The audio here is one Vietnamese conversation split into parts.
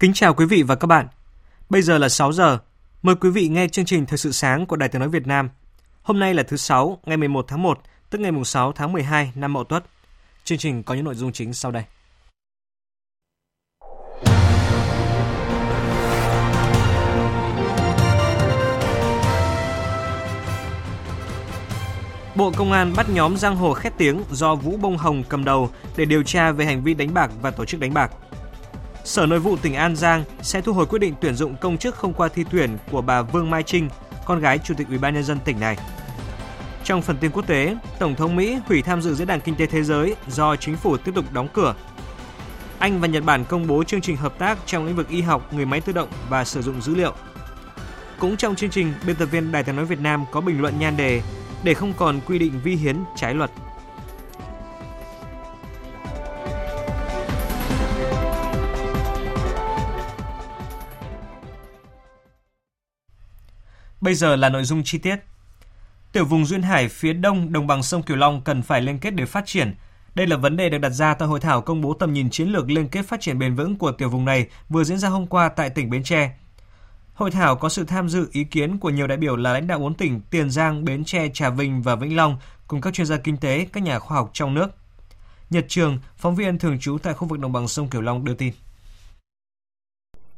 Kính chào quý vị và các bạn. Bây giờ là 6 giờ. Mời quý vị nghe chương trình Thời sự sáng của Đài Tiếng nói Việt Nam. Hôm nay là thứ sáu, ngày 11 tháng 1, tức ngày 6 tháng 12 năm Mậu Tuất. Chương trình có những nội dung chính sau đây. Bộ Công an bắt nhóm giang hồ khét tiếng do Vũ Bông Hồng cầm đầu để điều tra về hành vi đánh bạc và tổ chức đánh bạc. Sở Nội vụ tỉnh An Giang sẽ thu hồi quyết định tuyển dụng công chức không qua thi tuyển của bà Vương Mai Trinh, con gái Chủ tịch Ủy ban nhân dân tỉnh này. Trong phần tin quốc tế, Tổng thống Mỹ hủy tham dự diễn đàn kinh tế thế giới do chính phủ tiếp tục đóng cửa. Anh và Nhật Bản công bố chương trình hợp tác trong lĩnh vực y học, người máy tự động và sử dụng dữ liệu. Cũng trong chương trình, biên tập viên Đài tiếng nói Việt Nam có bình luận nhan đề để không còn quy định vi hiến trái luật. Bây giờ là nội dung chi tiết. Tiểu vùng duyên hải phía đông đồng bằng sông Cửu Long cần phải liên kết để phát triển. Đây là vấn đề được đặt ra tại hội thảo công bố tầm nhìn chiến lược liên kết phát triển bền vững của tiểu vùng này vừa diễn ra hôm qua tại tỉnh Bến Tre. Hội thảo có sự tham dự ý kiến của nhiều đại biểu là lãnh đạo bốn tỉnh Tiền Giang, Bến Tre, Trà Vinh và Vĩnh Long cùng các chuyên gia kinh tế, các nhà khoa học trong nước. Nhật Trường, phóng viên thường trú tại khu vực đồng bằng sông Cửu Long đưa tin.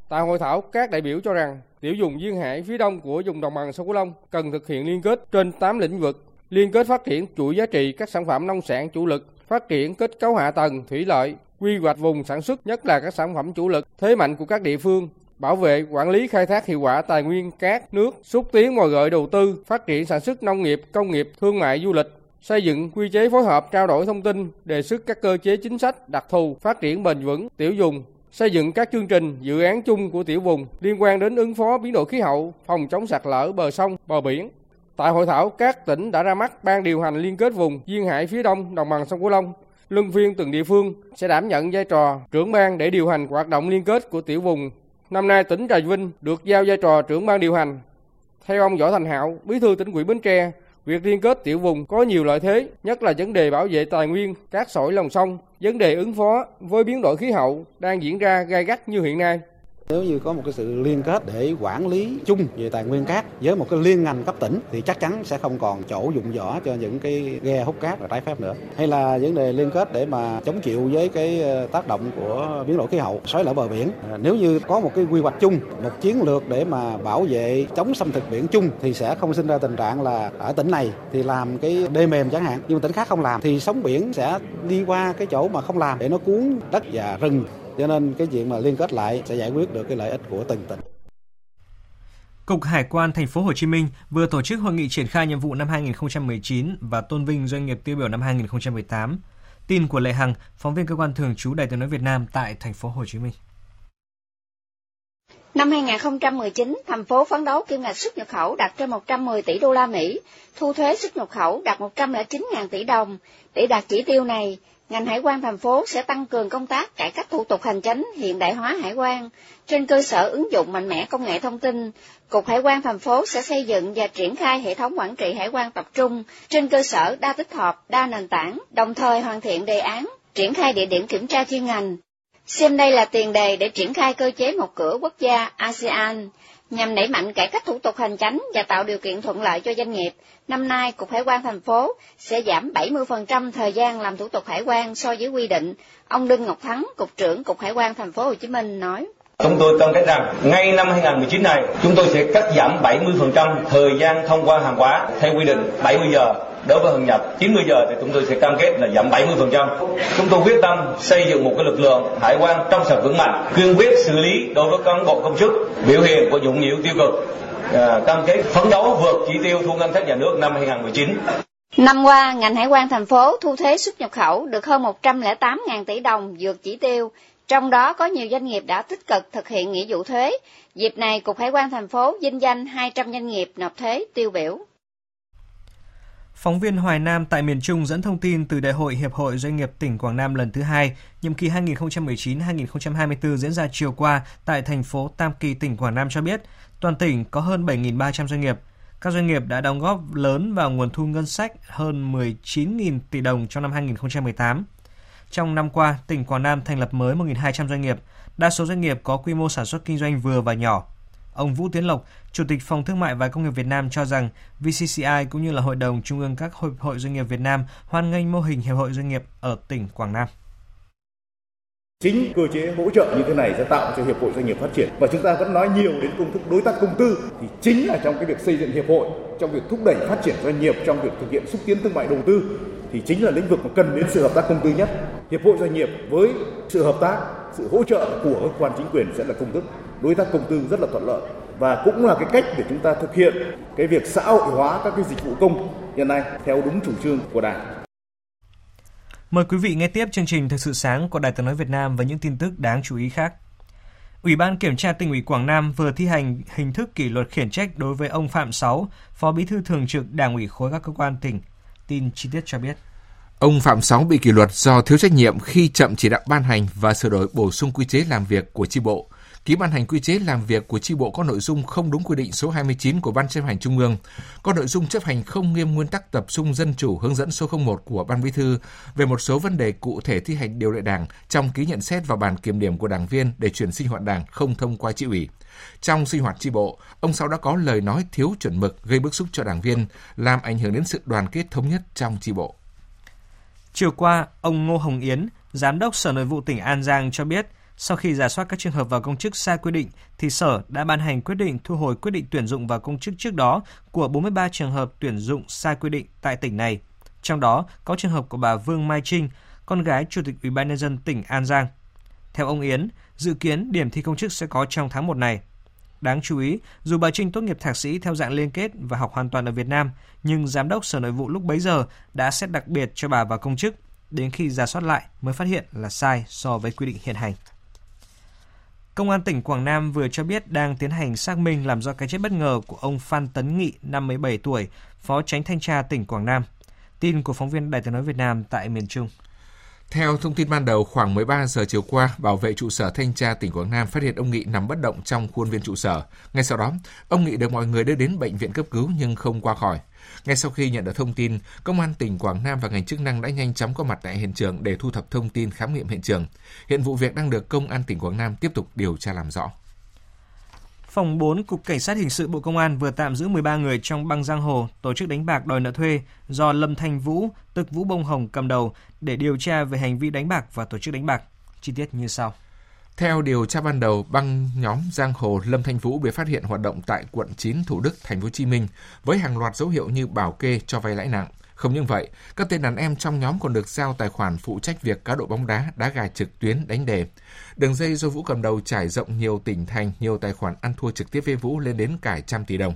Tại hội thảo, các đại biểu cho rằng tiểu vùng duyên hải phía đông của vùng đồng bằng sông Cửu Long cần thực hiện liên kết trên 8 lĩnh vực, liên kết phát triển chuỗi giá trị các sản phẩm nông sản chủ lực, phát triển kết cấu hạ tầng, thủy lợi, quy hoạch vùng sản xuất nhất là các sản phẩm chủ lực, thế mạnh của các địa phương, bảo vệ, quản lý khai thác hiệu quả tài nguyên cát, nước, xúc tiến mời gọi đầu tư, phát triển sản xuất nông nghiệp, công nghiệp, thương mại du lịch, xây dựng quy chế phối hợp trao đổi thông tin, đề xuất các cơ chế chính sách đặc thù phát triển bền vững tiểu vùng xây dựng các chương trình, dự án chung của tiểu vùng liên quan đến ứng phó biến đổi khí hậu, phòng chống sạt lở bờ sông, bờ biển. Tại hội thảo, các tỉnh đã ra mắt ban điều hành liên kết vùng duyên hải phía đông đồng bằng sông Cửu Long. Luân phiên từng địa phương sẽ đảm nhận vai trò trưởng ban để điều hành hoạt động liên kết của tiểu vùng. Năm nay tỉnh Trà Vinh được giao vai trò trưởng ban điều hành. Theo ông Võ Thành Hạo, Bí thư tỉnh ủy Bến Tre, Việc liên kết tiểu vùng có nhiều lợi thế, nhất là vấn đề bảo vệ tài nguyên, cát sỏi lòng sông, vấn đề ứng phó với biến đổi khí hậu đang diễn ra gai gắt như hiện nay. Nếu như có một cái sự liên kết để quản lý chung về tài nguyên cát với một cái liên ngành cấp tỉnh thì chắc chắn sẽ không còn chỗ dụng võ cho những cái ghe hút cát và trái phép nữa. Hay là vấn đề liên kết để mà chống chịu với cái ờ, tác động của biến đổi khí hậu, xói lở bờ biển. À, nếu như có một cái quy hoạch chung, một chiến lược để mà bảo vệ chống xâm thực biển chung thì sẽ không sinh ra tình trạng là ở tỉnh này thì làm cái đê mềm chẳng hạn, nhưng mà tỉnh khác không làm thì sóng biển sẽ đi qua cái chỗ mà không làm để nó cuốn đất và rừng cho nên cái chuyện mà liên kết lại sẽ giải quyết được cái lợi ích của từng tỉnh. Cục Hải quan Thành phố Hồ Chí Minh vừa tổ chức hội nghị triển khai nhiệm vụ năm 2019 và tôn vinh doanh nghiệp tiêu biểu năm 2018. Tin của Lệ Hằng, phóng viên cơ quan thường trú Đài Tiếng nói Việt Nam tại Thành phố Hồ Chí Minh. Năm 2019, thành phố phấn đấu kim ngạch xuất nhập khẩu đạt trên 110 tỷ đô la Mỹ, thu thuế xuất nhập khẩu đạt 109.000 tỷ đồng. Để đạt chỉ tiêu này, ngành hải quan thành phố sẽ tăng cường công tác cải cách thủ tục hành chính, hiện đại hóa hải quan. Trên cơ sở ứng dụng mạnh mẽ công nghệ thông tin, Cục Hải quan thành phố sẽ xây dựng và triển khai hệ thống quản trị hải quan tập trung trên cơ sở đa tích hợp, đa nền tảng, đồng thời hoàn thiện đề án, triển khai địa điểm kiểm tra chuyên ngành. Xem đây là tiền đề để triển khai cơ chế một cửa quốc gia ASEAN, nhằm đẩy mạnh cải cách thủ tục hành chính và tạo điều kiện thuận lợi cho doanh nghiệp. Năm nay, Cục Hải quan thành phố sẽ giảm 70% thời gian làm thủ tục hải quan so với quy định. Ông Đinh Ngọc Thắng, Cục trưởng Cục Hải quan thành phố Hồ Chí Minh nói: Chúng tôi cam kết rằng ngay năm 2019 này chúng tôi sẽ cắt giảm 70% thời gian thông quan hàng hóa theo quy định 70 giờ đối với hàng nhập 90 giờ thì chúng tôi sẽ cam kết là giảm 70%. Chúng tôi quyết tâm xây dựng một cái lực lượng hải quan trong sạch vững mạnh, kiên quyết xử lý đối với cán bộ công chức biểu hiện của nhũng nhiễu tiêu cực, à, cam kết phấn đấu vượt chỉ tiêu thu ngân sách nhà nước năm 2019. Năm qua, ngành hải quan thành phố thu thuế xuất nhập khẩu được hơn 108.000 tỷ đồng vượt chỉ tiêu, trong đó có nhiều doanh nghiệp đã tích cực thực hiện nghĩa vụ thuế. Dịp này, Cục Hải quan thành phố vinh danh 200 doanh nghiệp nộp thuế tiêu biểu. Phóng viên Hoài Nam tại miền Trung dẫn thông tin từ Đại hội Hiệp hội Doanh nghiệp tỉnh Quảng Nam lần thứ hai, nhiệm kỳ 2019-2024 diễn ra chiều qua tại thành phố Tam Kỳ, tỉnh Quảng Nam cho biết, toàn tỉnh có hơn 7.300 doanh nghiệp. Các doanh nghiệp đã đóng góp lớn vào nguồn thu ngân sách hơn 19.000 tỷ đồng trong năm 2018. Trong năm qua, tỉnh Quảng Nam thành lập mới 1.200 doanh nghiệp, đa số doanh nghiệp có quy mô sản xuất kinh doanh vừa và nhỏ. Ông Vũ Tiến Lộc, Chủ tịch Phòng Thương mại và Công nghiệp Việt Nam cho rằng VCCI cũng như là Hội đồng Trung ương các Hiệp hội Doanh nghiệp Việt Nam hoan nghênh mô hình Hiệp hội Doanh nghiệp ở tỉnh Quảng Nam. Chính cơ chế hỗ trợ như thế này sẽ tạo cho hiệp hội doanh nghiệp phát triển và chúng ta vẫn nói nhiều đến công thức đối tác công tư thì chính là trong cái việc xây dựng hiệp hội, trong việc thúc đẩy phát triển doanh nghiệp, trong việc thực hiện xúc tiến thương mại đầu tư thì chính là lĩnh vực mà cần đến sự hợp tác công tư nhất. Hiệp hội doanh nghiệp với sự hợp tác, sự hỗ trợ của cơ quan chính quyền sẽ là công thức đối tác công tư rất là thuận lợi và cũng là cái cách để chúng ta thực hiện cái việc xã hội hóa các cái dịch vụ công hiện nay theo đúng chủ trương của Đảng. Mời quý vị nghe tiếp chương trình Thực sự sáng của Đài Tiếng nói Việt Nam với những tin tức đáng chú ý khác. Ủy ban Kiểm tra tỉnh ủy Quảng Nam vừa thi hành hình thức kỷ luật khiển trách đối với ông Phạm Sáu, Phó Bí thư Thường trực Đảng ủy khối các cơ quan tỉnh. Tin chi tiết cho biết. Ông Phạm Sáu bị kỷ luật do thiếu trách nhiệm khi chậm chỉ đạo ban hành và sửa đổi bổ sung quy chế làm việc của chi bộ ký ban hành quy chế làm việc của chi bộ có nội dung không đúng quy định số 29 của Ban chấp hành Trung ương, có nội dung chấp hành không nghiêm nguyên tắc tập trung dân chủ hướng dẫn số 01 của Ban Bí thư về một số vấn đề cụ thể thi hành điều lệ Đảng trong ký nhận xét và bản kiểm điểm của đảng viên để chuyển sinh hoạt Đảng không thông qua chi ủy. Trong sinh hoạt chi bộ, ông Sáu đã có lời nói thiếu chuẩn mực gây bức xúc cho đảng viên, làm ảnh hưởng đến sự đoàn kết thống nhất trong chi bộ. Chiều qua, ông Ngô Hồng Yến, Giám đốc Sở Nội vụ tỉnh An Giang cho biết, sau khi giả soát các trường hợp vào công chức sai quy định, thì Sở đã ban hành quyết định thu hồi quyết định tuyển dụng vào công chức trước đó của 43 trường hợp tuyển dụng sai quy định tại tỉnh này. Trong đó có trường hợp của bà Vương Mai Trinh, con gái Chủ tịch Ủy ban nhân dân tỉnh An Giang. Theo ông Yến, dự kiến điểm thi công chức sẽ có trong tháng 1 này. Đáng chú ý, dù bà Trinh tốt nghiệp thạc sĩ theo dạng liên kết và học hoàn toàn ở Việt Nam, nhưng giám đốc Sở Nội vụ lúc bấy giờ đã xét đặc biệt cho bà vào công chức, đến khi ra soát lại mới phát hiện là sai so với quy định hiện hành. Công an tỉnh Quảng Nam vừa cho biết đang tiến hành xác minh làm rõ cái chết bất ngờ của ông Phan Tấn Nghị, 57 tuổi, Phó Tránh Thanh tra tỉnh Quảng Nam. Tin của phóng viên Đài tiếng nói Việt Nam tại miền Trung. Theo thông tin ban đầu, khoảng 13 giờ chiều qua, bảo vệ trụ sở thanh tra tỉnh Quảng Nam phát hiện ông Nghị nằm bất động trong khuôn viên trụ sở. Ngay sau đó, ông Nghị được mọi người đưa đến bệnh viện cấp cứu nhưng không qua khỏi. Ngay sau khi nhận được thông tin, Công an tỉnh Quảng Nam và ngành chức năng đã nhanh chóng có mặt tại hiện trường để thu thập thông tin khám nghiệm hiện trường. Hiện vụ việc đang được Công an tỉnh Quảng Nam tiếp tục điều tra làm rõ. Phòng 4 Cục Cảnh sát Hình sự Bộ Công an vừa tạm giữ 13 người trong băng giang hồ tổ chức đánh bạc đòi nợ thuê do Lâm Thanh Vũ, tức Vũ Bông Hồng cầm đầu để điều tra về hành vi đánh bạc và tổ chức đánh bạc. Chi tiết như sau. Theo điều tra ban đầu, băng nhóm giang hồ Lâm Thanh Vũ bị phát hiện hoạt động tại quận 9 Thủ Đức, thành phố Hồ Chí Minh với hàng loạt dấu hiệu như bảo kê cho vay lãi nặng. Không những vậy, các tên đàn em trong nhóm còn được giao tài khoản phụ trách việc cá độ bóng đá, đá gà trực tuyến, đánh đề. Đường dây do Vũ cầm đầu trải rộng nhiều tỉnh thành, nhiều tài khoản ăn thua trực tiếp với Vũ lên đến cả trăm tỷ đồng.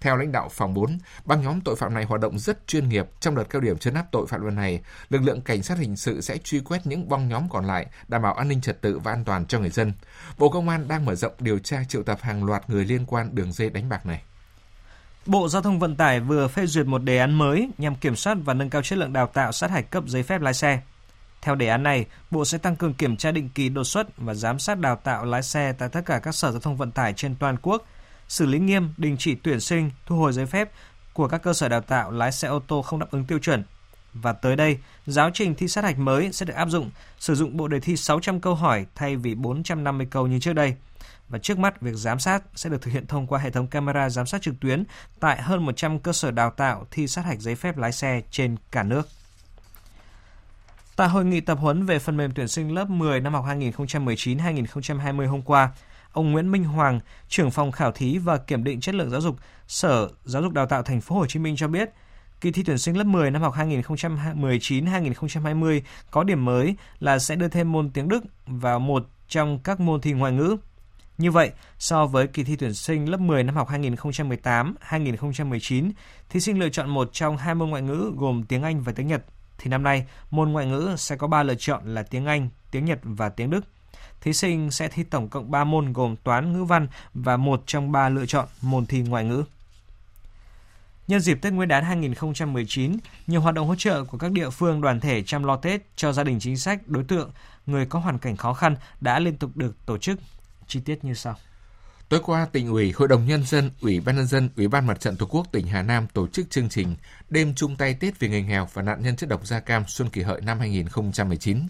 Theo lãnh đạo phòng 4, băng nhóm tội phạm này hoạt động rất chuyên nghiệp. Trong đợt cao điểm chấn áp tội phạm lần này, lực lượng cảnh sát hình sự sẽ truy quét những băng nhóm còn lại, đảm bảo an ninh trật tự và an toàn cho người dân. Bộ Công an đang mở rộng điều tra triệu tập hàng loạt người liên quan đường dây đánh bạc này. Bộ Giao thông Vận tải vừa phê duyệt một đề án mới nhằm kiểm soát và nâng cao chất lượng đào tạo sát hạch cấp giấy phép lái xe. Theo đề án này, Bộ sẽ tăng cường kiểm tra định kỳ đột xuất và giám sát đào tạo lái xe tại tất cả các sở giao thông vận tải trên toàn quốc, xử lý nghiêm, đình chỉ tuyển sinh, thu hồi giấy phép của các cơ sở đào tạo lái xe ô tô không đáp ứng tiêu chuẩn. Và tới đây, giáo trình thi sát hạch mới sẽ được áp dụng, sử dụng bộ đề thi 600 câu hỏi thay vì 450 câu như trước đây – và trước mắt việc giám sát sẽ được thực hiện thông qua hệ thống camera giám sát trực tuyến tại hơn 100 cơ sở đào tạo thi sát hạch giấy phép lái xe trên cả nước. Tại hội nghị tập huấn về phần mềm tuyển sinh lớp 10 năm học 2019-2020 hôm qua, ông Nguyễn Minh Hoàng, trưởng phòng khảo thí và kiểm định chất lượng giáo dục, Sở Giáo dục Đào tạo Thành phố Hồ Chí Minh cho biết, kỳ thi tuyển sinh lớp 10 năm học 2019-2020 có điểm mới là sẽ đưa thêm môn tiếng Đức vào một trong các môn thi ngoại ngữ. Như vậy, so với kỳ thi tuyển sinh lớp 10 năm học 2018-2019, thí sinh lựa chọn một trong hai môn ngoại ngữ gồm tiếng Anh và tiếng Nhật, thì năm nay môn ngoại ngữ sẽ có 3 lựa chọn là tiếng Anh, tiếng Nhật và tiếng Đức. Thí sinh sẽ thi tổng cộng 3 môn gồm toán, ngữ văn và một trong 3 lựa chọn môn thi ngoại ngữ. Nhân dịp Tết Nguyên đán 2019, nhiều hoạt động hỗ trợ của các địa phương đoàn thể chăm lo Tết cho gia đình chính sách, đối tượng, người có hoàn cảnh khó khăn đã liên tục được tổ chức. Chi tiết như sau. Tối qua, tỉnh ủy, Hội đồng Nhân dân, Ủy ban Nhân dân, Ủy ban Mặt trận Tổ quốc tỉnh Hà Nam tổ chức chương trình Đêm chung tay Tết vì người nghèo và nạn nhân chất độc da cam Xuân Kỷ Hợi năm 2019.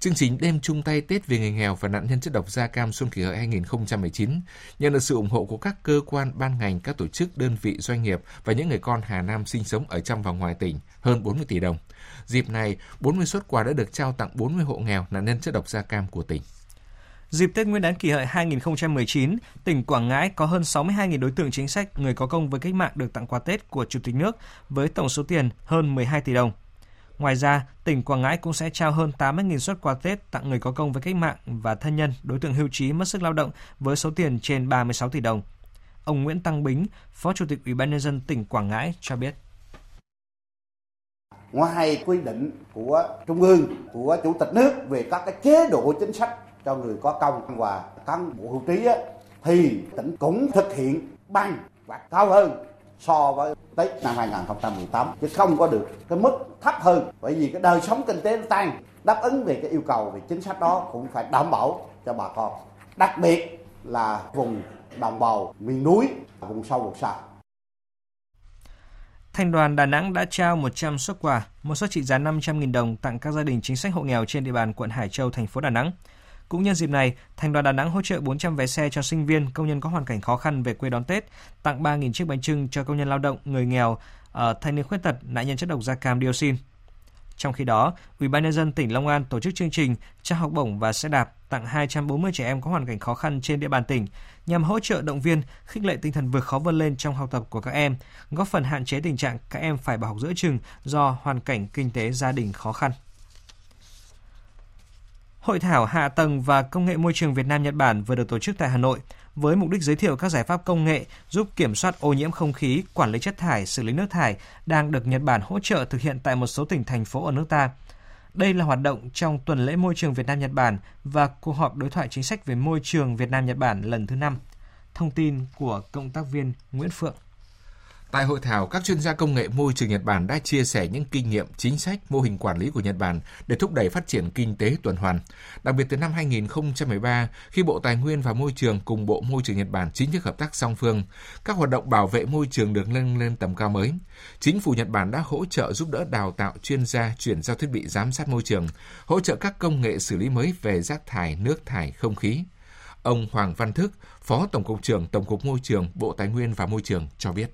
Chương trình Đêm chung tay Tết vì người nghèo và nạn nhân chất độc da cam Xuân Kỷ Hợi 2019 nhận được sự ủng hộ của các cơ quan, ban ngành, các tổ chức, đơn vị, doanh nghiệp và những người con Hà Nam sinh sống ở trong và ngoài tỉnh hơn 40 tỷ đồng. Dịp này, 40 xuất quà đã được trao tặng 40 hộ nghèo nạn nhân chất độc da cam của tỉnh. Dịp Tết Nguyên đán kỷ hợi 2019, tỉnh Quảng Ngãi có hơn 62.000 đối tượng chính sách người có công với cách mạng được tặng quà Tết của Chủ tịch nước với tổng số tiền hơn 12 tỷ đồng. Ngoài ra, tỉnh Quảng Ngãi cũng sẽ trao hơn 80.000 suất quà Tết tặng người có công với cách mạng và thân nhân đối tượng hưu trí mất sức lao động với số tiền trên 36 tỷ đồng. Ông Nguyễn Tăng Bính, Phó Chủ tịch Ủy ban nhân dân tỉnh Quảng Ngãi cho biết. Ngoài quy định của Trung ương, của Chủ tịch nước về các cái chế độ chính sách cho người có công và cán bộ hưu trí á, thì tỉnh cũng thực hiện bằng và cao hơn so với Tết năm 2018 chứ không có được cái mức thấp hơn bởi vì cái đời sống kinh tế nó tăng đáp ứng về cái yêu cầu về chính sách đó cũng phải đảm bảo cho bà con. Đặc biệt là vùng đồng bào miền núi vùng sâu vùng xa. Thành đoàn Đà Nẵng đã trao 100 xuất quà, một suất trị giá 500.000 đồng tặng các gia đình chính sách hộ nghèo trên địa bàn quận Hải Châu, thành phố Đà Nẵng. Cũng nhân dịp này, Thành đoàn Đà Nẵng hỗ trợ 400 vé xe cho sinh viên, công nhân có hoàn cảnh khó khăn về quê đón Tết, tặng 3.000 chiếc bánh trưng cho công nhân lao động, người nghèo, ở thanh niên khuyết tật, nạn nhân chất độc da cam dioxin. Trong khi đó, Ủy ban nhân dân tỉnh Long An tổ chức chương trình trao học bổng và xe đạp tặng 240 trẻ em có hoàn cảnh khó khăn trên địa bàn tỉnh nhằm hỗ trợ động viên, khích lệ tinh thần vượt khó vươn lên trong học tập của các em, góp phần hạn chế tình trạng các em phải bỏ học giữa chừng do hoàn cảnh kinh tế gia đình khó khăn. Hội thảo Hạ tầng và Công nghệ môi trường Việt Nam Nhật Bản vừa được tổ chức tại Hà Nội với mục đích giới thiệu các giải pháp công nghệ giúp kiểm soát ô nhiễm không khí, quản lý chất thải, xử lý nước thải đang được Nhật Bản hỗ trợ thực hiện tại một số tỉnh thành phố ở nước ta. Đây là hoạt động trong tuần lễ môi trường Việt Nam Nhật Bản và cuộc họp đối thoại chính sách về môi trường Việt Nam Nhật Bản lần thứ 5. Thông tin của cộng tác viên Nguyễn Phượng. Tại hội thảo, các chuyên gia công nghệ môi trường Nhật Bản đã chia sẻ những kinh nghiệm, chính sách, mô hình quản lý của Nhật Bản để thúc đẩy phát triển kinh tế tuần hoàn. Đặc biệt từ năm 2013, khi Bộ Tài nguyên và Môi trường cùng Bộ Môi trường Nhật Bản chính thức hợp tác song phương, các hoạt động bảo vệ môi trường được nâng lên tầm cao mới. Chính phủ Nhật Bản đã hỗ trợ giúp đỡ đào tạo chuyên gia chuyển giao thiết bị giám sát môi trường, hỗ trợ các công nghệ xử lý mới về rác thải, nước thải, không khí. Ông Hoàng Văn Thức, Phó Tổng cục trưởng Tổng cục Môi trường, Bộ Tài nguyên và Môi trường cho biết.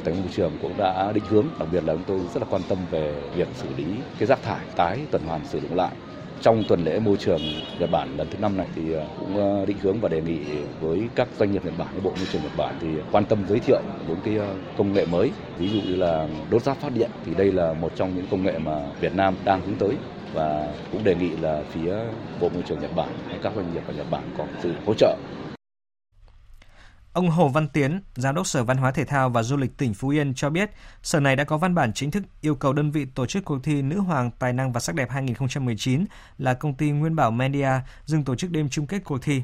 Bộ Tài nguyên Môi trường cũng đã định hướng, đặc biệt là chúng tôi rất là quan tâm về việc xử lý cái rác thải tái tuần hoàn sử dụng lại. Trong tuần lễ môi trường Nhật Bản lần thứ năm này thì à, cũng à, định hướng và đề nghị với các doanh nghiệp Nhật Bản, với Bộ Môi trường Nhật Bản thì quan tâm giới thiệu những cái à, công nghệ mới, ví dụ như là đốt rác phát điện thì đây là một trong những công nghệ mà Việt Nam đang hướng tới và cũng đề nghị là phía Bộ Môi trường Nhật Bản hay các doanh nghiệp ở Nhật Bản có sự hỗ trợ Ông Hồ Văn Tiến, Giám đốc Sở Văn hóa Thể thao và Du lịch tỉnh Phú Yên cho biết, Sở này đã có văn bản chính thức yêu cầu đơn vị tổ chức cuộc thi Nữ Hoàng Tài năng và Sắc đẹp 2019 là công ty Nguyên Bảo Media dừng tổ chức đêm chung kết cuộc thi.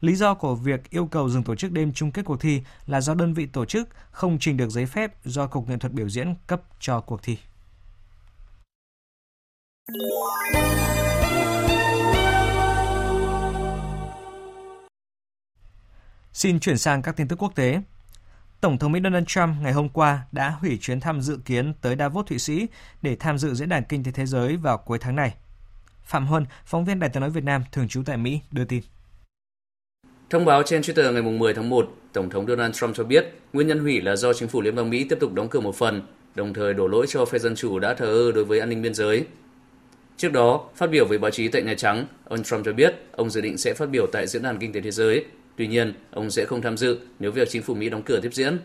Lý do của việc yêu cầu dừng tổ chức đêm chung kết cuộc thi là do đơn vị tổ chức không trình được giấy phép do Cục Nghệ thuật biểu diễn cấp cho cuộc thi. Xin chuyển sang các tin tức quốc tế. Tổng thống Mỹ Donald Trump ngày hôm qua đã hủy chuyến thăm dự kiến tới Davos, Thụy Sĩ để tham dự Diễn đàn Kinh tế Thế giới vào cuối tháng này. Phạm Huân, phóng viên Đài tiếng nói Việt Nam thường trú tại Mỹ, đưa tin. Thông báo trên Twitter ngày 10 tháng 1, Tổng thống Donald Trump cho biết nguyên nhân hủy là do chính phủ Liên bang Mỹ tiếp tục đóng cửa một phần, đồng thời đổ lỗi cho phe Dân Chủ đã thờ ơ đối với an ninh biên giới. Trước đó, phát biểu với báo chí tại Nhà Trắng, ông Trump cho biết ông dự định sẽ phát biểu tại Diễn đàn Kinh tế Thế giới. Tuy nhiên, ông sẽ không tham dự nếu việc chính phủ Mỹ đóng cửa tiếp diễn.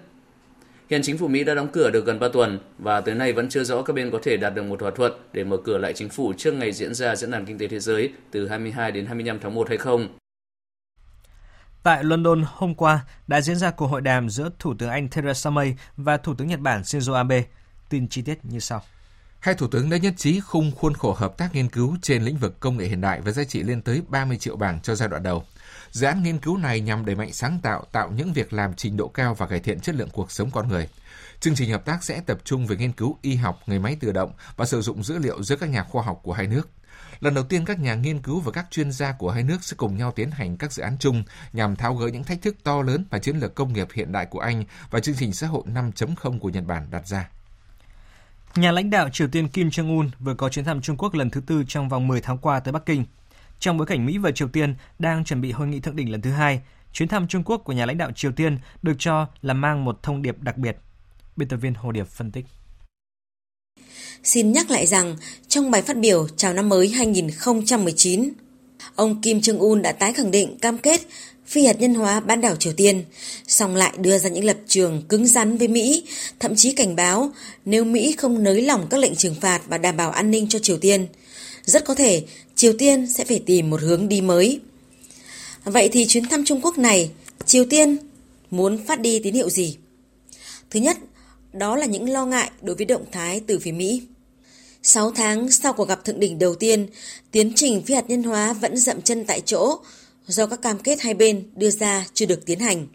Hiện chính phủ Mỹ đã đóng cửa được gần 3 tuần và tới nay vẫn chưa rõ các bên có thể đạt được một thỏa thuận để mở cửa lại chính phủ trước ngày diễn ra Diễn đàn Kinh tế Thế giới từ 22 đến 25 tháng 1 hay không. Tại London hôm qua đã diễn ra cuộc hội đàm giữa Thủ tướng Anh Theresa May và Thủ tướng Nhật Bản Shinzo Abe. Tin chi tiết như sau. Hai thủ tướng đã nhất trí khung khuôn khổ hợp tác nghiên cứu trên lĩnh vực công nghệ hiện đại với giá trị lên tới 30 triệu bảng cho giai đoạn đầu. Dự án nghiên cứu này nhằm đẩy mạnh sáng tạo, tạo những việc làm trình độ cao và cải thiện chất lượng cuộc sống con người. Chương trình hợp tác sẽ tập trung về nghiên cứu y học, người máy tự động và sử dụng dữ liệu giữa các nhà khoa học của hai nước. Lần đầu tiên các nhà nghiên cứu và các chuyên gia của hai nước sẽ cùng nhau tiến hành các dự án chung nhằm tháo gỡ những thách thức to lớn mà chiến lược công nghiệp hiện đại của Anh và chương trình xã hội 5.0 của Nhật Bản đặt ra. Nhà lãnh đạo Triều Tiên Kim Jong-un vừa có chuyến thăm Trung Quốc lần thứ tư trong vòng 10 tháng qua tới Bắc Kinh. Trong bối cảnh Mỹ và Triều Tiên đang chuẩn bị hội nghị thượng đỉnh lần thứ hai, chuyến thăm Trung Quốc của nhà lãnh đạo Triều Tiên được cho là mang một thông điệp đặc biệt. Biên tập viên Hồ Điệp phân tích. Xin nhắc lại rằng, trong bài phát biểu chào năm mới 2019, ông Kim Jong-un đã tái khẳng định cam kết phi hạt nhân hóa bán đảo Triều Tiên, song lại đưa ra những lập trường cứng rắn với Mỹ, thậm chí cảnh báo nếu Mỹ không nới lỏng các lệnh trừng phạt và đảm bảo an ninh cho Triều Tiên, rất có thể Triều Tiên sẽ phải tìm một hướng đi mới. Vậy thì chuyến thăm Trung Quốc này, Triều Tiên muốn phát đi tín hiệu gì? Thứ nhất, đó là những lo ngại đối với động thái từ phía Mỹ. 6 tháng sau cuộc gặp thượng đỉnh đầu tiên, tiến trình phi hạt nhân hóa vẫn dậm chân tại chỗ do các cam kết hai bên đưa ra chưa được tiến hành.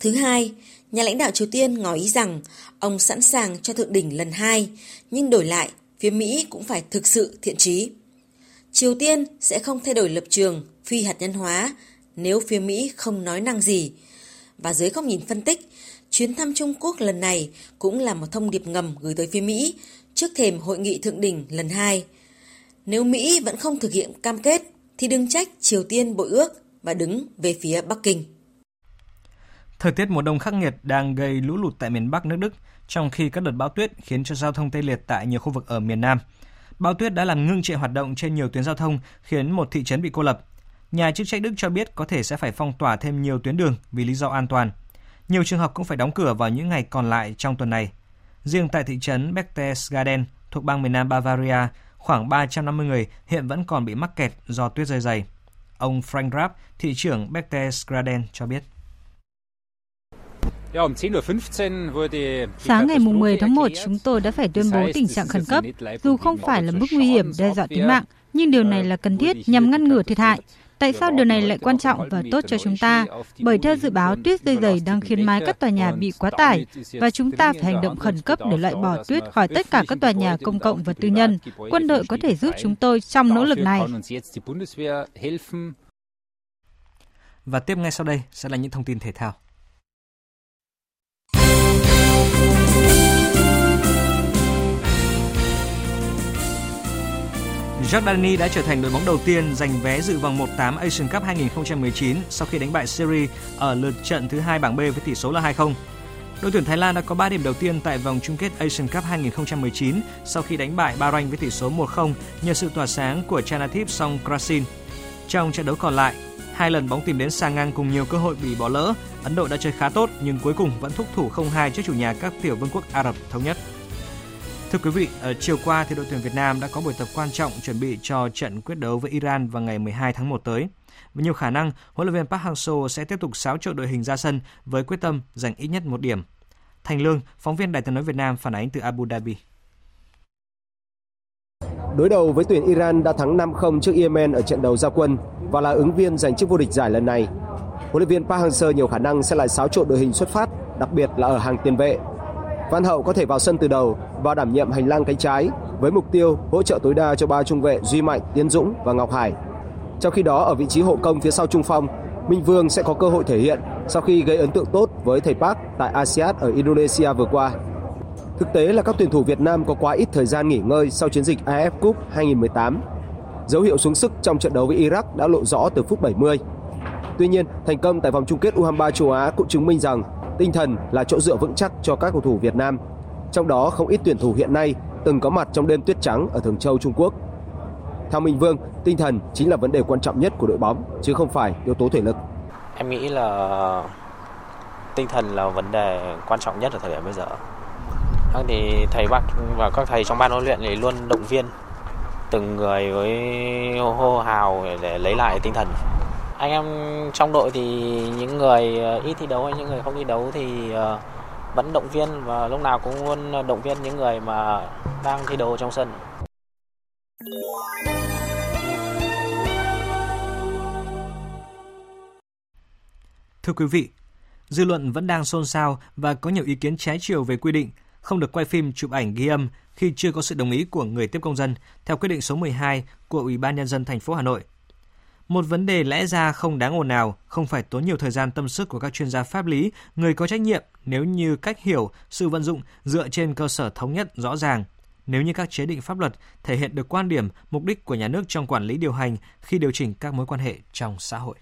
Thứ hai, nhà lãnh đạo Triều Tiên ngỏ ý rằng ông sẵn sàng cho thượng đỉnh lần hai, nhưng đổi lại, phía Mỹ cũng phải thực sự thiện trí. Triều Tiên sẽ không thay đổi lập trường phi hạt nhân hóa nếu phía Mỹ không nói năng gì. Và dưới góc nhìn phân tích, chuyến thăm Trung Quốc lần này cũng là một thông điệp ngầm gửi tới phía Mỹ trước thềm hội nghị thượng đỉnh lần hai. Nếu Mỹ vẫn không thực hiện cam kết thì đừng trách Triều Tiên bội ước và đứng về phía Bắc Kinh. Thời tiết mùa đông khắc nghiệt đang gây lũ lụt tại miền Bắc nước Đức, trong khi các đợt bão tuyết khiến cho giao thông tê liệt tại nhiều khu vực ở miền Nam. Bão tuyết đã làm ngưng trệ hoạt động trên nhiều tuyến giao thông, khiến một thị trấn bị cô lập. Nhà chức trách Đức cho biết có thể sẽ phải phong tỏa thêm nhiều tuyến đường vì lý do an toàn. Nhiều trường học cũng phải đóng cửa vào những ngày còn lại trong tuần này. Riêng tại thị trấn Berchtesgaden thuộc bang miền Nam Bavaria, khoảng 350 người hiện vẫn còn bị mắc kẹt do tuyết rơi dày. Ông Frank Rapp, thị trưởng Berchtesgaden cho biết. Sáng ngày 10 tháng 1, chúng tôi đã phải tuyên bố tình trạng khẩn cấp, dù không phải là mức nguy hiểm đe dọa tính mạng, nhưng điều này là cần thiết nhằm ngăn ngừa thiệt hại. Tại sao điều này lại quan trọng và tốt cho chúng ta? Bởi theo dự báo, tuyết rơi dày đang khiến mái các tòa nhà bị quá tải và chúng ta phải hành động khẩn cấp để loại bỏ tuyết khỏi tất cả các tòa nhà công cộng và tư nhân. Quân đội có thể giúp chúng tôi trong nỗ lực này. Và tiếp ngay sau đây sẽ là những thông tin thể thao. Jordani đã trở thành đội bóng đầu tiên giành vé dự vòng 1/8 Asian Cup 2019 sau khi đánh bại Syria ở lượt trận thứ hai bảng B với tỷ số là 2-0. Đội tuyển Thái Lan đã có 3 điểm đầu tiên tại vòng chung kết Asian Cup 2019 sau khi đánh bại Bahrain với tỷ số 1-0 nhờ sự tỏa sáng của Chanathip Songkrasin. Krasin. Trong trận đấu còn lại, hai lần bóng tìm đến xa ngang cùng nhiều cơ hội bị bỏ lỡ, Ấn Độ đã chơi khá tốt nhưng cuối cùng vẫn thúc thủ 0-2 trước chủ nhà các tiểu vương quốc Ả Rập thống nhất. Thưa quý vị, ở chiều qua thì đội tuyển Việt Nam đã có buổi tập quan trọng chuẩn bị cho trận quyết đấu với Iran vào ngày 12 tháng 1 tới. Với nhiều khả năng, huấn luyện viên Park Hang-seo sẽ tiếp tục xáo trộn đội hình ra sân với quyết tâm giành ít nhất một điểm. Thành Lương, phóng viên Đài tiếng nói Việt Nam phản ánh từ Abu Dhabi. Đối đầu với tuyển Iran đã thắng 5-0 trước Yemen ở trận đầu giao quân và là ứng viên giành chức vô địch giải lần này. Huấn luyện viên Park Hang-seo nhiều khả năng sẽ lại xáo trộn đội hình xuất phát, đặc biệt là ở hàng tiền vệ Văn Hậu có thể vào sân từ đầu và đảm nhiệm hành lang cánh trái với mục tiêu hỗ trợ tối đa cho ba trung vệ Duy Mạnh, Tiến Dũng và Ngọc Hải. Trong khi đó ở vị trí hộ công phía sau trung phong, Minh Vương sẽ có cơ hội thể hiện sau khi gây ấn tượng tốt với thầy Park tại ASEAN ở Indonesia vừa qua. Thực tế là các tuyển thủ Việt Nam có quá ít thời gian nghỉ ngơi sau chiến dịch AF Cup 2018. Dấu hiệu xuống sức trong trận đấu với Iraq đã lộ rõ từ phút 70. Tuy nhiên, thành công tại vòng chung kết U23 châu Á cũng chứng minh rằng Tinh thần là chỗ dựa vững chắc cho các cầu thủ Việt Nam. Trong đó không ít tuyển thủ hiện nay từng có mặt trong đêm tuyết trắng ở Thường Châu Trung Quốc. Theo Minh Vương, tinh thần chính là vấn đề quan trọng nhất của đội bóng chứ không phải yếu tố thể lực. Em nghĩ là tinh thần là vấn đề quan trọng nhất ở thời điểm bây giờ. Vâng, thì thầy bác và các thầy trong ban huấn luyện thì luôn động viên từng người với hô hào để lấy lại tinh thần. Anh em trong đội thì những người ờ, ít thi đấu hay những người không thi đấu thì ờ, vẫn động viên và lúc nào cũng luôn động viên những người mà đang thi đấu trong sân. Thưa quý vị, dư luận vẫn đang xôn xao và có nhiều ý kiến trái chiều về quy định không được quay phim chụp ảnh ghi âm khi chưa có sự đồng ý của người tiếp công dân theo quyết định số 12 của Ủy ban nhân dân thành phố Hà Nội. Một vấn đề lẽ ra không đáng ồn nào, không phải tốn nhiều thời gian tâm sức của các chuyên gia pháp lý, người có trách nhiệm nếu như cách hiểu, sự vận dụng dựa trên cơ sở thống nhất rõ ràng. Nếu như các chế định pháp luật thể hiện được quan điểm, mục đích của nhà nước trong quản lý điều hành khi điều chỉnh các mối quan hệ trong xã hội.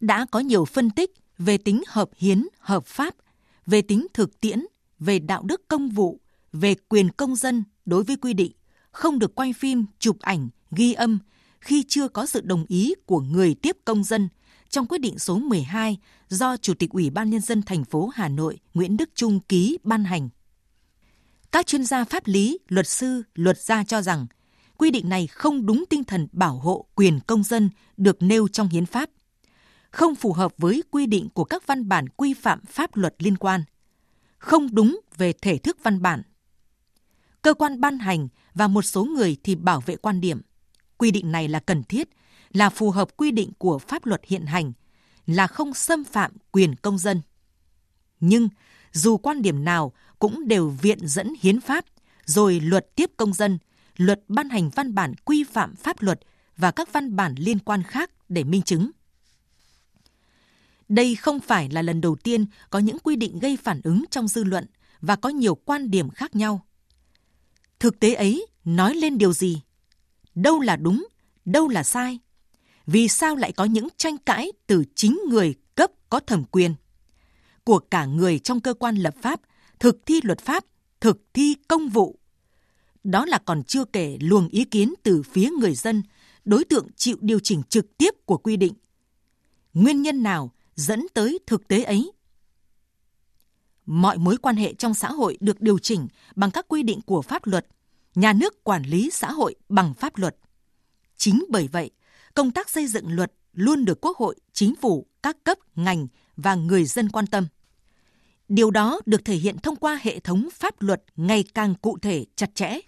Đã có nhiều phân tích về tính hợp hiến, hợp pháp, về tính thực tiễn, về đạo đức công vụ, về quyền công dân đối với quy định không được quay phim, chụp ảnh, ghi âm khi chưa có sự đồng ý của người tiếp công dân trong quyết định số 12 do Chủ tịch Ủy ban Nhân dân thành phố Hà Nội Nguyễn Đức Trung ký ban hành. Các chuyên gia pháp lý, luật sư, luật gia cho rằng quy định này không đúng tinh thần bảo hộ quyền công dân được nêu trong hiến pháp, không phù hợp với quy định của các văn bản quy phạm pháp luật liên quan, không đúng về thể thức văn bản. Cơ quan ban hành và một số người thì bảo vệ quan điểm quy định này là cần thiết, là phù hợp quy định của pháp luật hiện hành, là không xâm phạm quyền công dân. Nhưng dù quan điểm nào cũng đều viện dẫn hiến pháp, rồi luật tiếp công dân, luật ban hành văn bản quy phạm pháp luật và các văn bản liên quan khác để minh chứng. Đây không phải là lần đầu tiên có những quy định gây phản ứng trong dư luận và có nhiều quan điểm khác nhau. Thực tế ấy nói lên điều gì? đâu là đúng, đâu là sai. Vì sao lại có những tranh cãi từ chính người cấp có thẩm quyền? Của cả người trong cơ quan lập pháp, thực thi luật pháp, thực thi công vụ. Đó là còn chưa kể luồng ý kiến từ phía người dân, đối tượng chịu điều chỉnh trực tiếp của quy định. Nguyên nhân nào dẫn tới thực tế ấy? Mọi mối quan hệ trong xã hội được điều chỉnh bằng các quy định của pháp luật – nhà nước quản lý xã hội bằng pháp luật. Chính bởi vậy, công tác xây dựng luật luôn được Quốc hội, chính phủ, các cấp, ngành và người dân quan tâm. Điều đó được thể hiện thông qua hệ thống pháp luật ngày càng cụ thể, chặt chẽ.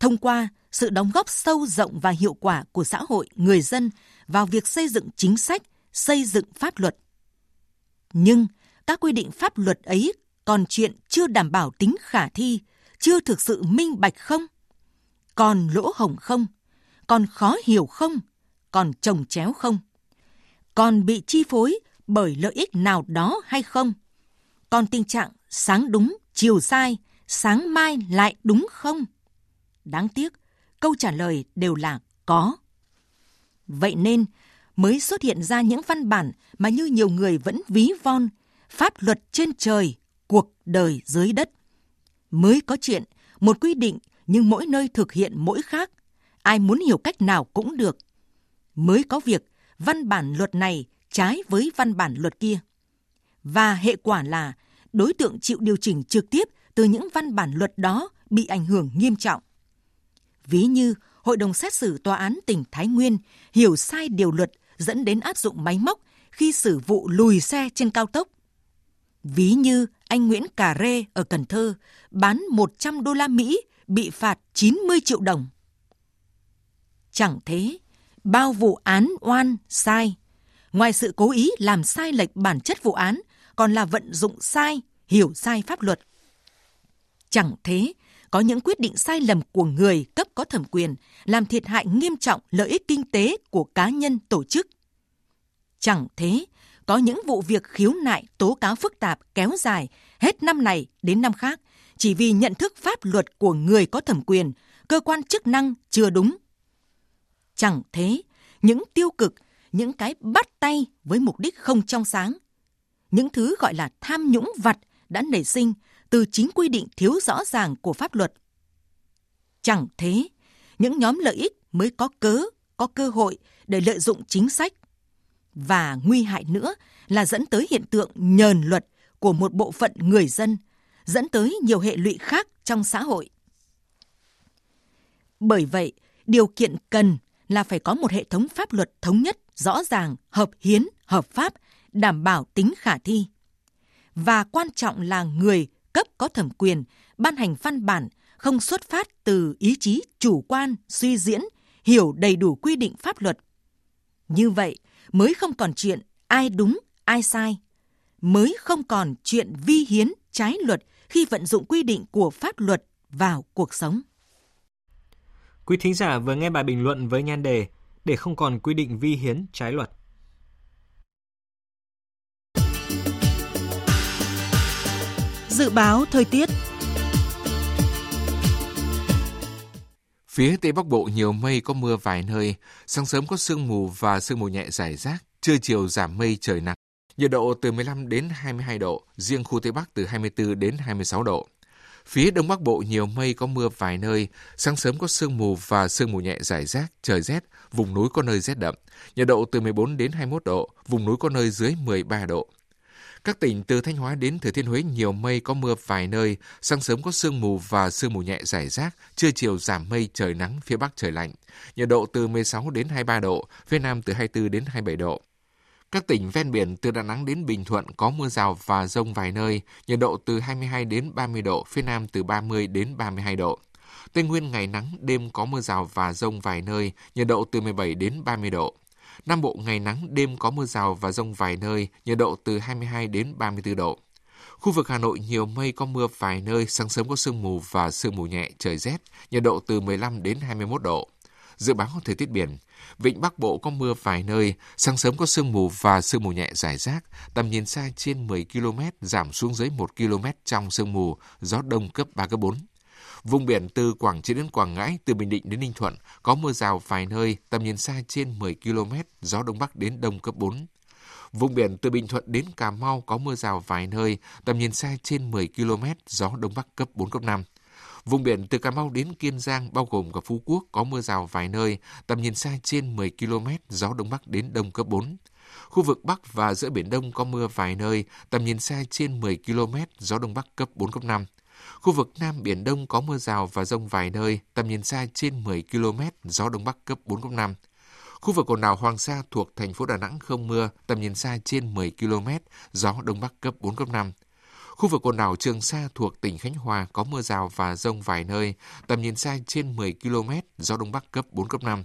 Thông qua sự đóng góp sâu rộng và hiệu quả của xã hội, người dân vào việc xây dựng chính sách, xây dựng pháp luật. Nhưng các quy định pháp luật ấy còn chuyện chưa đảm bảo tính khả thi, chưa thực sự minh bạch không? Còn lỗ hổng không? Còn khó hiểu không? Còn trồng chéo không? Còn bị chi phối bởi lợi ích nào đó hay không? Còn tình trạng sáng đúng, chiều sai, sáng mai lại đúng không? Đáng tiếc, câu trả lời đều là có. Vậy nên, mới xuất hiện ra những văn bản mà như nhiều người vẫn ví von, pháp luật trên trời, cuộc đời dưới đất mới có chuyện một quy định nhưng mỗi nơi thực hiện mỗi khác. Ai muốn hiểu cách nào cũng được. Mới có việc văn bản luật này trái với văn bản luật kia. Và hệ quả là đối tượng chịu điều chỉnh trực tiếp từ những văn bản luật đó bị ảnh hưởng nghiêm trọng. Ví như Hội đồng xét xử Tòa án tỉnh Thái Nguyên hiểu sai điều luật dẫn đến áp dụng máy móc khi xử vụ lùi xe trên cao tốc. Ví như anh Nguyễn Cà Rê ở Cần Thơ bán 100 đô la Mỹ bị phạt 90 triệu đồng. Chẳng thế, bao vụ án oan sai, ngoài sự cố ý làm sai lệch bản chất vụ án, còn là vận dụng sai, hiểu sai pháp luật. Chẳng thế, có những quyết định sai lầm của người cấp có thẩm quyền làm thiệt hại nghiêm trọng lợi ích kinh tế của cá nhân tổ chức. Chẳng thế, có những vụ việc khiếu nại tố cáo phức tạp kéo dài hết năm này đến năm khác chỉ vì nhận thức pháp luật của người có thẩm quyền, cơ quan chức năng chưa đúng. Chẳng thế, những tiêu cực, những cái bắt tay với mục đích không trong sáng, những thứ gọi là tham nhũng vặt đã nảy sinh từ chính quy định thiếu rõ ràng của pháp luật. Chẳng thế, những nhóm lợi ích mới có cớ, có cơ hội để lợi dụng chính sách. Và nguy hại nữa là dẫn tới hiện tượng nhờn luật của một bộ phận người dân, dẫn tới nhiều hệ lụy khác trong xã hội. Bởi vậy, điều kiện cần là phải có một hệ thống pháp luật thống nhất, rõ ràng, hợp hiến, hợp pháp, đảm bảo tính khả thi. Và quan trọng là người cấp có thẩm quyền ban hành văn bản không xuất phát từ ý chí chủ quan, suy diễn, hiểu đầy đủ quy định pháp luật. Như vậy mới không còn chuyện ai đúng, ai sai, mới không còn chuyện vi hiến, trái luật khi vận dụng quy định của pháp luật vào cuộc sống. Quý thính giả vừa nghe bài bình luận với nhan đề để không còn quy định vi hiến trái luật. Dự báo thời tiết Phía Tây Bắc Bộ nhiều mây có mưa vài nơi, sáng sớm có sương mù và sương mù nhẹ rải rác, trưa chiều giảm mây trời nắng. Nhiệt độ từ 15 đến 22 độ, riêng khu Tây Bắc từ 24 đến 26 độ. Phía Đông Bắc Bộ nhiều mây có mưa vài nơi, sáng sớm có sương mù và sương mù nhẹ rải rác, trời rét, vùng núi có nơi rét đậm. Nhiệt độ từ 14 đến 21 độ, vùng núi có nơi dưới 13 độ. Các tỉnh từ Thanh Hóa đến Thừa Thiên Huế nhiều mây có mưa vài nơi, sáng sớm có sương mù và sương mù nhẹ rải rác, trưa chiều giảm mây trời nắng, phía Bắc trời lạnh. Nhiệt độ từ 16 đến 23 độ, phía Nam từ 24 đến 27 độ. Các tỉnh ven biển từ Đà Nẵng đến Bình Thuận có mưa rào và rông vài nơi, nhiệt độ từ 22 đến 30 độ, phía Nam từ 30 đến 32 độ. Tây Nguyên ngày nắng, đêm có mưa rào và rông vài nơi, nhiệt độ từ 17 đến 30 độ. Nam Bộ ngày nắng, đêm có mưa rào và rông vài nơi, nhiệt độ từ 22 đến 34 độ. Khu vực Hà Nội nhiều mây có mưa vài nơi, sáng sớm có sương mù và sương mù nhẹ, trời rét, nhiệt độ từ 15 đến 21 độ. Dự báo thời tiết biển, Vịnh Bắc Bộ có mưa vài nơi, sáng sớm có sương mù và sương mù nhẹ rải rác, tầm nhìn xa trên 10 km, giảm xuống dưới 1 km trong sương mù, gió đông cấp 3, cấp 4. Vùng biển từ Quảng Trị đến Quảng Ngãi, từ Bình Định đến Ninh Thuận có mưa rào vài nơi, tầm nhìn xa trên 10 km, gió đông bắc đến đông cấp 4. Vùng biển từ Bình Thuận đến Cà Mau có mưa rào vài nơi, tầm nhìn xa trên 10 km, gió đông bắc cấp 4 cấp 5. Vùng biển từ Cà Mau đến Kiên Giang bao gồm cả Phú Quốc có mưa rào vài nơi, tầm nhìn xa trên 10 km, gió đông bắc đến đông cấp 4. Khu vực Bắc và giữa Biển Đông có mưa vài nơi, tầm nhìn xa trên 10 km, gió đông bắc cấp 4 cấp 5. Khu vực Nam Biển Đông có mưa rào và rông vài nơi, tầm nhìn xa trên 10 km, gió Đông Bắc cấp 4, cấp 5. Khu vực quần đảo Hoàng Sa thuộc thành phố Đà Nẵng không mưa, tầm nhìn xa trên 10 km, gió Đông Bắc cấp 4, cấp 5. Khu vực quần đảo Trường Sa thuộc tỉnh Khánh Hòa có mưa rào và rông vài nơi, tầm nhìn xa trên 10 km, gió Đông Bắc cấp 4, cấp 5.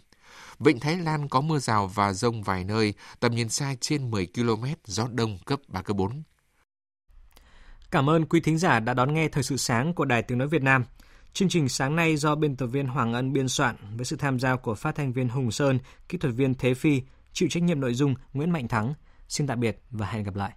Vịnh Thái Lan có mưa rào và rông vài nơi, tầm nhìn xa trên 10 km, gió Đông cấp 3, cấp 4. Cảm ơn quý thính giả đã đón nghe Thời sự sáng của Đài Tiếng Nói Việt Nam. Chương trình sáng nay do biên tập viên Hoàng Ân biên soạn với sự tham gia của phát thanh viên Hùng Sơn, kỹ thuật viên Thế Phi, chịu trách nhiệm nội dung Nguyễn Mạnh Thắng. Xin tạm biệt và hẹn gặp lại.